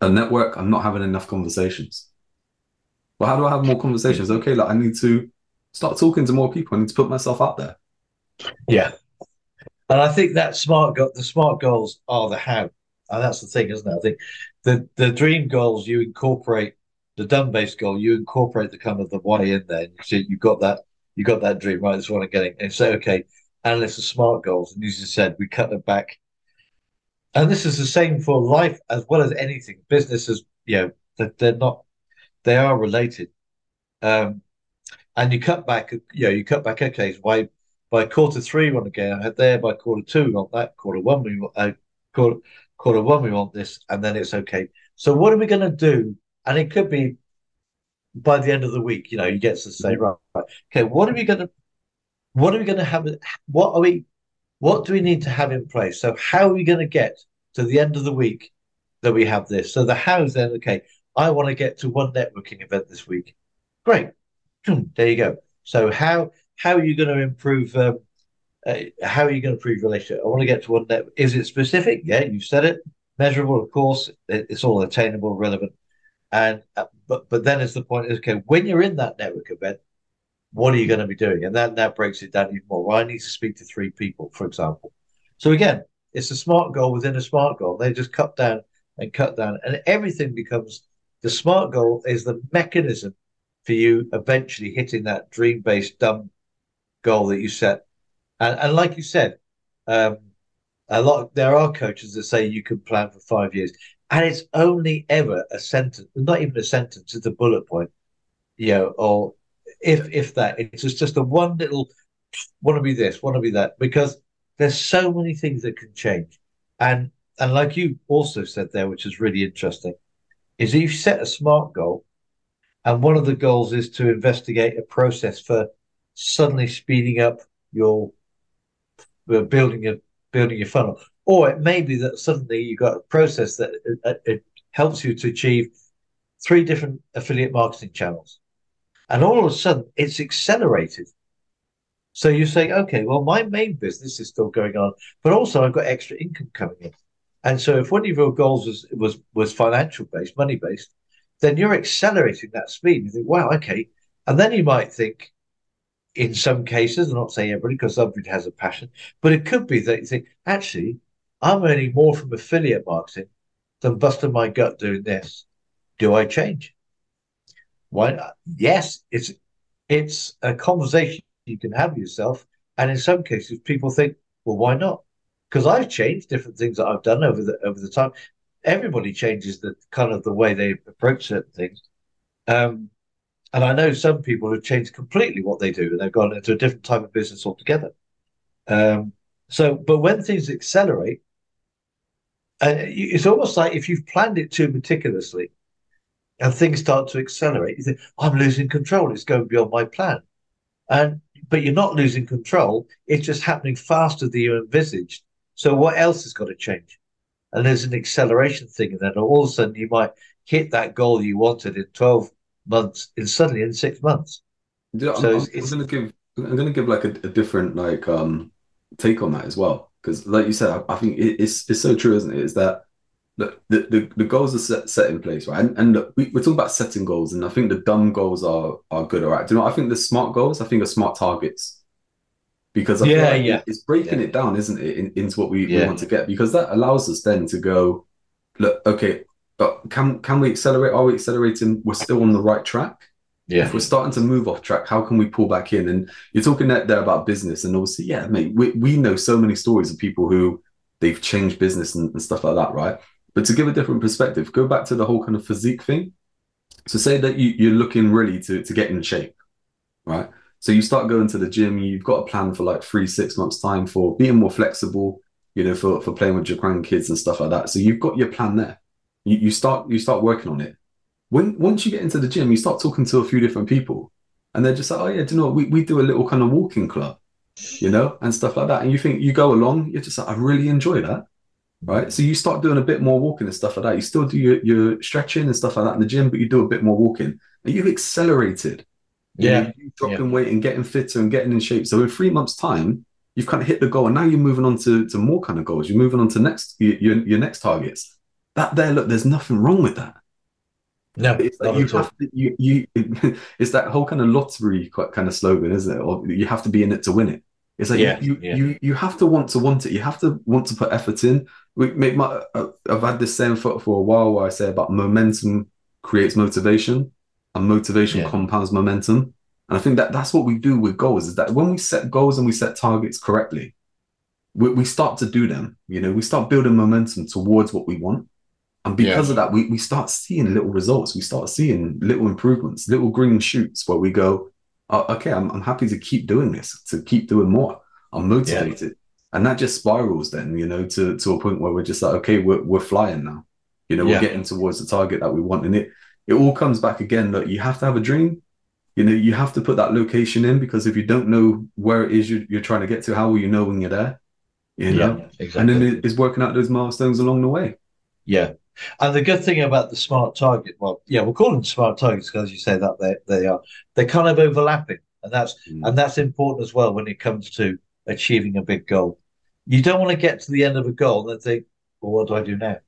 Speaker 1: a network. I'm not having enough conversations. Well, how do I have more conversations? Okay, like I need to start talking to more people. I need to put myself out there.
Speaker 2: Yeah. And I think that smart goal, the smart goals are the how. And that's the thing, isn't it? I think the, the dream goals, you incorporate the dumb based goal, you incorporate the kind of the why in there. And you see, you've got that, you got that dream, right? That's what I'm getting. And say, okay, it's the smart goals. And you said, we cut them back. And this is the same for life as well as anything. Businesses, you know, that they're not, they are related. Um, and you cut back, you know, you cut back, okay, why by quarter three we want to get ahead there, by quarter two we want that, quarter one we want uh, quarter quarter one we want this, and then it's okay. So what are we going to do? And it could be by the end of the week, you know, you get to say, right, right okay, what are we going to what are we going to have? What are we what do we need to have in place? So how are we going to get to the end of the week that we have this? So the how's then, okay, I want to get to one networking event this week. Great. [CLEARS THROAT] There you go. So how how are you going to improve? Um, uh, how are you going to improve relationship? I want to get to one net. Is it specific? Yeah, you've said it. Measurable, of course. It, it's all attainable, relevant, and uh, but but then it's the point is okay. When you're in that network event, what are you going to be doing? And that that breaks it down even more. Well, I need to speak to three people, for example. So again, it's a smart goal within a smart goal. They just cut down and cut down, and everything becomes the smart goal is the mechanism for you eventually hitting that dream based dumb goal that you set. And, and like you said, um, a lot there are coaches that say you can plan for five years, and it's only ever a sentence, not even a sentence, it's a bullet point, you know, or if if that, it's just just a one little want to be this, want to be that, because there's so many things that can change, and and like you also said there, which is really interesting, is if you set a smart goal, and one of the goals is to investigate a process for suddenly speeding up your uh, building a building your funnel, or it may be that suddenly you've got a process that it, it helps you to achieve three different affiliate marketing channels, and all of a sudden it's accelerated. So you say, okay, well, my main business is still going on, but also I've got extra income coming in. And so if one of your goals was was was financial based, money based, then you're accelerating that speed. You think, wow, okay. And then you might think, in some cases, I'm not saying everybody because everybody has a passion, but it could be that you think, actually, I'm earning more from affiliate marketing than busting my gut doing this. Do I change? Why not? Yes, it's it's a conversation you can have yourself. And in some cases, people think, well, why not? Because I've changed different things that I've done over the over the time. Everybody changes the kind of the way they approach certain things. Um, and I know some people have changed completely what they do and they've gone into a different type of business altogether. Um, so, but when things accelerate, uh, it's almost like if you've planned it too meticulously and things start to accelerate, you think, I'm losing control. It's going beyond my plan. And, but you're not losing control. It's just happening faster than you envisaged. So what else has got to change? And there's an acceleration thing. And then all of a sudden you might hit that goal you wanted in 12 months in suddenly in six months.
Speaker 1: Yeah, I'm,
Speaker 2: So
Speaker 1: I'm, I'm gonna give I'm gonna give like a, a different like um take on that as well. Because like you said I, I think it, it's it's so true isn't it? Is that the the, the, the goals are set, set in place right? And, and look, we, we're talking about setting goals and I think the dumb goals are are good all right? Do you know what I think the smart goals? I think are smart targets. Because I
Speaker 2: Yeah,
Speaker 1: like
Speaker 2: yeah.
Speaker 1: it's breaking
Speaker 2: Yeah.
Speaker 1: it down isn't it in, into what we, we want to get? Because that allows us then to go look okay but can can we accelerate are we accelerating we're still on the right track Yeah. if we're starting to move off track, how can we pull back in? And you're talking there, about business, and obviously, yeah, mate, we, we know so many stories of people who they've changed business and, and stuff like that, right? But to give a different perspective, go back to the whole kind of physique thing. So say that you, you're looking really to, to get in shape, right? So you start going to the gym, you've got a plan for like three, six months time for being more flexible, you know, for, for playing with your grandkids and stuff like that. So you've got your plan there. You, you start you start working on it when once you get into the gym, you start talking to a few different people, and they're just like, "Oh yeah, do you know what? We we do a little kind of walking club." you know, and stuff like that. And you think you go along, you're just like, I really enjoy that. Right. So you start doing a bit more walking and stuff like that. You still do your, your stretching and stuff like that in the gym, but you do a bit more walking and you've accelerated.
Speaker 2: Yeah.
Speaker 1: you're dropping yeah. weight and getting fitter and getting in shape. So in three months' time, you've kind of hit the goal. And now you're moving on to, to more kind of goals. You're moving on to next your, your next targets. That there, look, there's nothing wrong with that.
Speaker 2: No,
Speaker 1: it's like you have to, you, you [LAUGHS] it's that whole kind of lottery kind of slogan, isn't it? Or you have to be in it to win it. It's like yeah, you, yeah. you you have to want to want it. You have to want to put effort in. We make my uh, I've had this same for for a while where I say about momentum creates motivation, and motivation yeah. compounds momentum. And I think that that's what we do with goals. Is that when we set goals and we set targets correctly, we, we start to do them. You know, we start building momentum towards what we want. And because yeah. of that, we, we start seeing little results. We start seeing little improvements, little green shoots where we go, oh, okay, I'm, I'm happy to keep doing this, to keep doing more. I'm motivated. Yeah. And that just spirals then, you know, to, to a point where we're just like, okay, we're, we're flying now. You know, yeah. we're getting towards the target that we want. And it, it all comes back again that you have to have a dream. You know, you have to put that location in because if you don't know where it is you're, you're trying to get to, how will you know when you're there? You know? Yeah, exactly. And then it's working out those milestones along the way.
Speaker 2: Yeah, and the good thing about the smart target, well, yeah, we'll call them smart targets because you say that they they are they're kind of overlapping, and that's mm. and that's important as well when it comes to achieving a big goal. You don't want to get to the end of a goal and think, well, what do I do now?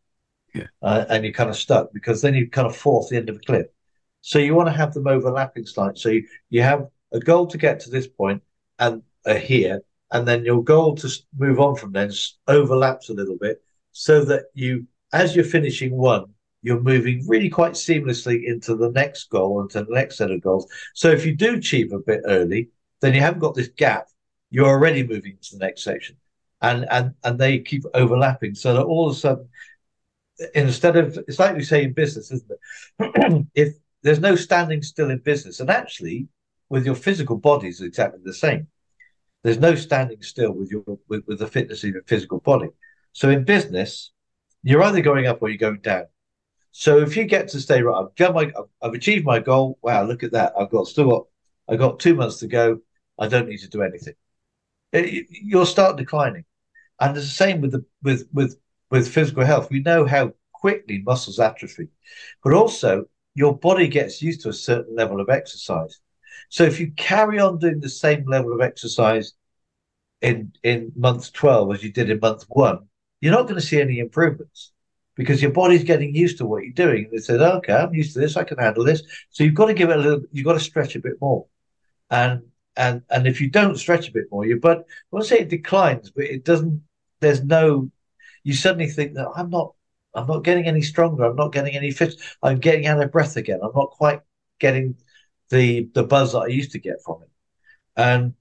Speaker 1: Yeah.
Speaker 2: Uh, and you're kind of stuck because then you kind of off the end of a cliff. So you want to have them overlapping slightly. So you, you have a goal to get to this point and uh, here, and then your goal to move on from then overlaps a little bit so that you as you're finishing one, you're moving really quite seamlessly into the next goal and to the next set of goals. So if you do achieve a bit early, then you haven't got this gap. You're already moving to the next section, and and and they keep overlapping. So that all of a sudden, instead of it's like we say in business, isn't it? [CLEARS THROAT] if there's no standing still in business, and actually, with your physical body is exactly the same. There's no standing still with your with, with the fitness of your physical body. So in business, you're either going up or you're going down. So if you get to stay right, I've done my, I've achieved my goal. Wow, look at that! I've got still got, I've got two months to go. I don't need to do anything. It, you'll start declining, and it's the same with the with with with physical health. We know how quickly muscles atrophy, but also your body gets used to a certain level of exercise. So if you carry on doing the same level of exercise in in month twelve as you did in month one, you're not going to see any improvements because your body's getting used to what you're doing. And it says, okay, I'm used to this, I can handle this. So you've got to give it a little, you've got to stretch a bit more. And and and if you don't stretch a bit more, your but I won't say it declines, but it doesn't, there's no, you suddenly think that I'm not, I'm not getting any stronger, I'm not getting any fit, I'm getting out of breath again. I'm not quite getting the the buzz that I used to get from it. And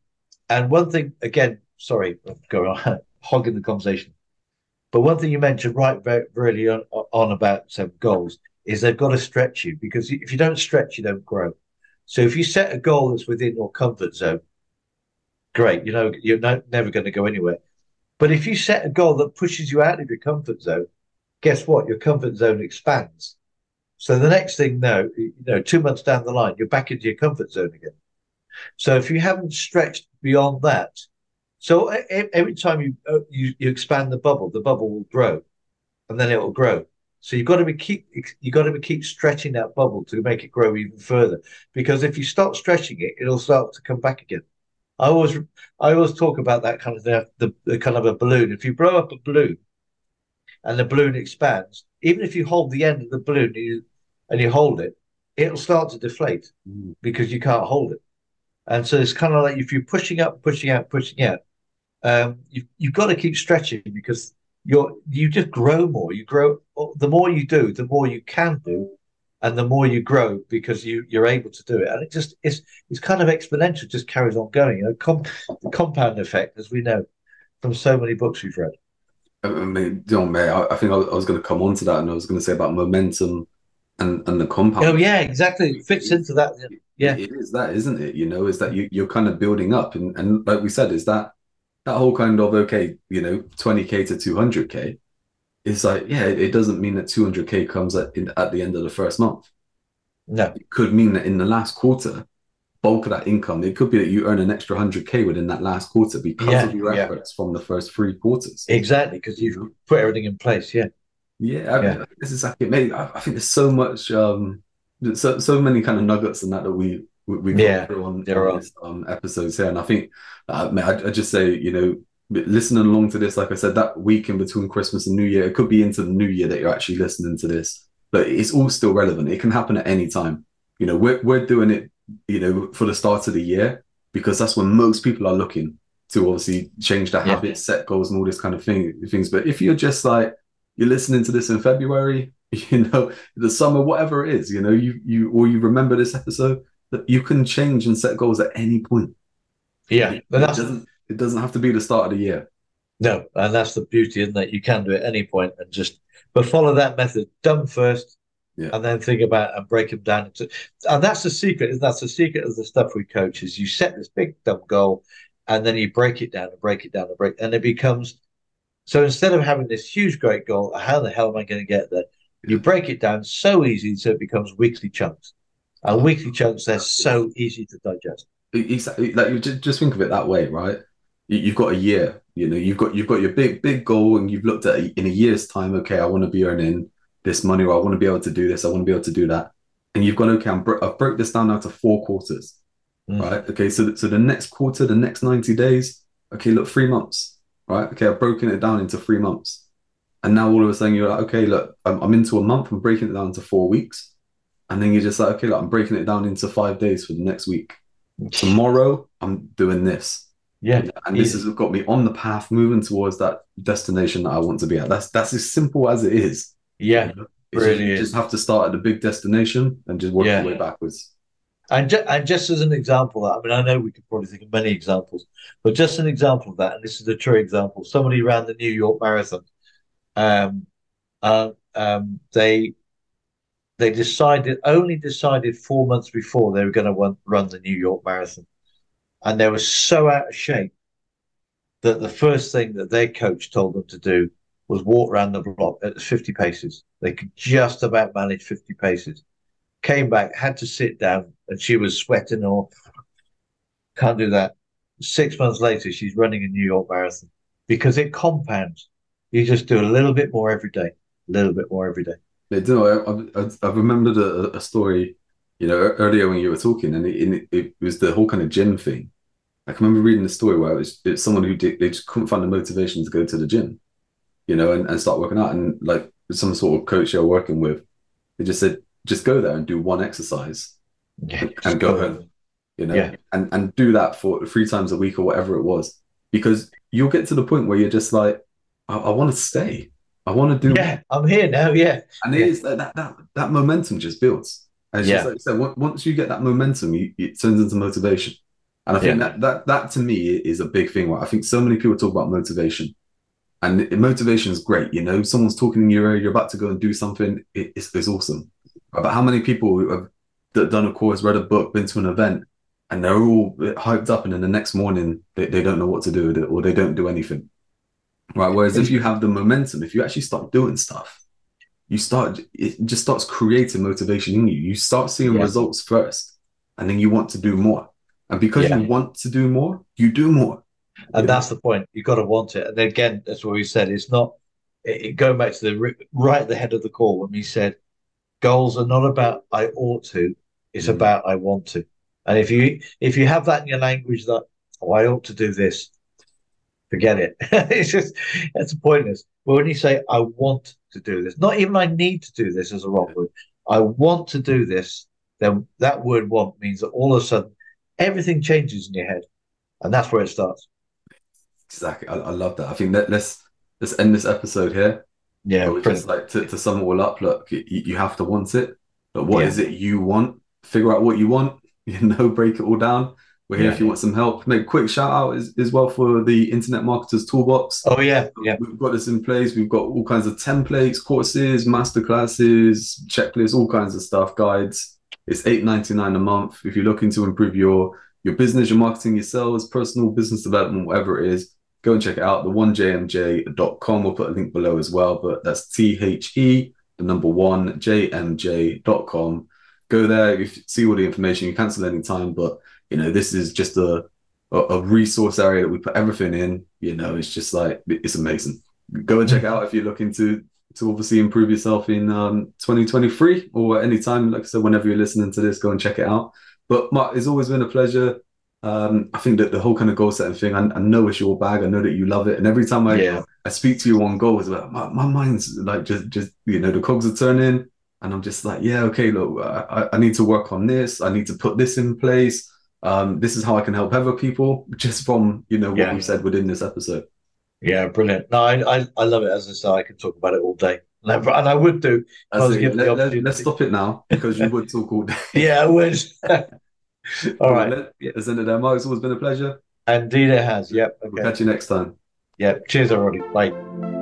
Speaker 2: and one thing again, sorry, I'm going on [LAUGHS] hogging the conversation. But one thing you mentioned right very, early on, on about some goals is they've got to stretch you because if you don't stretch, you don't grow. So if you set a goal that's within your comfort zone, great. You know you're no, never going to go anywhere. But if you set a goal that pushes you out of your comfort zone, guess what? Your comfort zone expands. So the next thing, no, you know, two months down the line, you're back into your comfort zone again. So if you haven't stretched beyond that, so every time you, uh, you you expand the bubble, the bubble will grow, and then it will grow. So you've got to be keep you got to be keep stretching that bubble to make it grow even further. Because if you stop stretching it, it'll start to come back again. I always I always talk about that kind of the, the, the kind of a balloon. If you blow up a balloon, and the balloon expands, even if you hold the end of the balloon and you, and you hold it, it'll start to deflate mm. because you can't hold it. And so it's kind of like if you're pushing up, pushing out, pushing out, um, you, you've got to keep stretching because you're you just grow more. You grow the more you do, the more you can do, and the more you grow because you you're able to do it. And it just it's it's kind of exponential. Just carries on going. You know, com- the compound effect, as we know from so many books we've read.
Speaker 1: I mean, you know, mate, I, I think I was going to come on to that, and I was going to say about momentum and and the compound.
Speaker 2: Oh yeah, exactly. It fits into that. Yeah,
Speaker 1: it is that, isn't it? You know, is that you you're kind of building up, and and like we said, is that that whole kind of okay, you know, 20k to 200k, it's like yeah, it doesn't mean that 200k comes at in, at the end of the first month.
Speaker 2: No,
Speaker 1: it could mean that in the last quarter, bulk of that income. It could be that you earn an extra 100K within that last quarter because yeah, of your efforts yeah. from the first three quarters.
Speaker 2: Exactly, because you've put everything in place. Yeah.
Speaker 1: Yeah, I mean, this is exactly it. I, I think there's so much, um, so so many kind of nuggets in that that we we, we
Speaker 2: yeah,
Speaker 1: through on, on this, um, episodes here, and I think, uh, man, I, I just say, you know, listening along to this, like I said, that week in between Christmas and New Year, it could be into the New Year that you're actually listening to this, but it's all still relevant. It can happen at any time. You know, we're we're doing it you know, for the start of the year, because that's when most people are looking to obviously change their yeah. habits, set goals, and all this kind of thing things. But if you're just like you're listening to this in February, [LAUGHS] you know, the summer, whatever it is, you know, you you or you remember this episode, that you can change and set goals at any point.
Speaker 2: Yeah,
Speaker 1: but that doesn't it doesn't have to be the start of the year.
Speaker 2: No, and that's the beauty, isn't it? You can do it at any point and just but follow that method. Dumb first, yeah. and then think about and break them down into and that's the secret Is that's the secret of the stuff we coach is you set this big dumb goal and then you break it down and break it down and break and it becomes so instead of having this huge great goal how the hell am i going to get there you break it down so easy so it becomes weekly chunks and weekly chunks they're so easy to digest
Speaker 1: exactly like you just think of it that way right you've got a year you know you've got you've got your big big goal and you've looked at in a year's time okay i want to be earning this money or I want to be able to do this, I want to be able to do that. And you've gone, okay, I'm bro- I've broke this down now to four quarters, mm. right? Okay, so, so the next quarter, the next 90 days, okay, look, three months, right? Okay, I've broken it down into three months. And now all of a sudden you're like, okay, look, I'm, I'm into a month, I'm breaking it down to four weeks. And then you're just like, okay, look, I'm breaking it down into five days for the next week. Tomorrow, I'm doing this.
Speaker 2: Yeah.
Speaker 1: And this has got me on the path moving towards that destination that I want to be at. That's that's as simple as it is.
Speaker 2: Yeah,
Speaker 1: really you just have to start at the big destination and just work yeah. your way backwards.
Speaker 2: And, ju- and just as an example that, I mean, I know we could probably think of many examples, but just an example of that, and this is a true example. Somebody ran the New York Marathon. Um, uh, um, they they decided only decided four months before they were going to run the New York Marathon, and they were so out of shape that the first thing that their coach told them to do was walk around the block at 50 paces. They could just about manage 50 paces. Came back, had to sit down, and she was sweating or [LAUGHS] can't do that. Six months later, she's running a New York Marathon because it compounds. You just do a little bit more every day, a little bit more every day.
Speaker 1: You know, I, I, I remembered a, a, story, you know, earlier when you were talking, and it, it, was the whole kind of gym thing. I can remember reading the story where it was, it was someone who did, they just couldn't find the motivation to go to the gym you know, and, and start working out. And like some sort of coach you're working with, they just said, just go there and do one exercise yeah, and, and go home, you know, yeah. and, and do that for three times a week or whatever it was. Because you'll get to the point where you're just like, I, I want to stay. I want to do.
Speaker 2: Yeah, I'm here now. Yeah,
Speaker 1: and it is that that that, that momentum just builds. And yeah. Like said, once you get that momentum, you, it turns into motivation. And I think yeah. that that that to me is a big thing. I think so many people talk about motivation, and motivation is great. You know, someone's talking in your ear, you're about to go and do something. It, it's, it's awesome. But how many people have done a course, read a book, been to an event, and they're all hyped up, and then the next morning they, they don't know what to do with it, or they don't do anything. Right. Whereas if you have the momentum, if you actually start doing stuff, you start it just starts creating motivation in you. You start seeing yeah. results first, and then you want to do more. And because yeah. you want to do more, you do more
Speaker 2: and yeah. that's the point. You've got to want it. And again, that's what we said. It's not it, going back to the right at the head of the call when we said goals are not about I ought to. It's mm. about I want to. And if you if you have that in your language that oh I ought to do this, forget it. [LAUGHS] it's just it's pointless. But when you say I want to do this, not even I need to do this as a wrong word. I want to do this, then that word want means that all of a sudden everything changes in your head. And that's where it starts.
Speaker 1: Exactly. I, I love that. I think that let's let's end this episode here.
Speaker 2: Yeah.
Speaker 1: Just like to, to sum it all up, look, you, you have to want it. But what yeah. is it you want? Figure out what you want, [LAUGHS] you know, break it all down. We're here yeah. if you want some help. Make a quick shout out as, as well for the Internet Marketers Toolbox.
Speaker 2: Oh, yeah. Yeah.
Speaker 1: We've got this in place. We've got all kinds of templates, courses, masterclasses, checklists, all kinds of stuff, guides. It's eight ninety nine a month. If you're looking to improve your your business, your marketing, your sales, personal business development, whatever it is, go and check it out. The onejmj.com. We'll put a link below as well, but that's T H E, the number one, jmj.com. go there, you see all the information, you cancel any time. But you know, this is just a, a, resource area that we put everything in. You know, it's just like it's amazing. Go and check out if you're looking to to obviously improve yourself in um, 2023 or any time. Like I said, whenever you're listening to this, go and check it out. But Mark, it's always been a pleasure. Um, I think that the whole kind of goal setting thing, I, I, know it's your bag. I know that you love it, and every time I yeah. I speak to you on goals, like my, my mind's like just just you know the cogs are turning, and I'm just like, yeah, okay, look, I, I need to work on this. I need to put this in place. Um, this is how I can help other people, just from you know what yeah. you said within this episode.
Speaker 2: Yeah, brilliant. No, I, I, I love it. As I say, I can talk about it all day, and I would do.
Speaker 1: I was let, let's stop it now because you would talk all day. [LAUGHS]
Speaker 2: yeah, I would. [LAUGHS] All right.
Speaker 1: Let, yeah. As end that, Mark, it's always been a pleasure.
Speaker 2: Indeed, it has. Yep.
Speaker 1: Okay. We'll catch you next time.
Speaker 2: Yep. Cheers, everybody. Bye.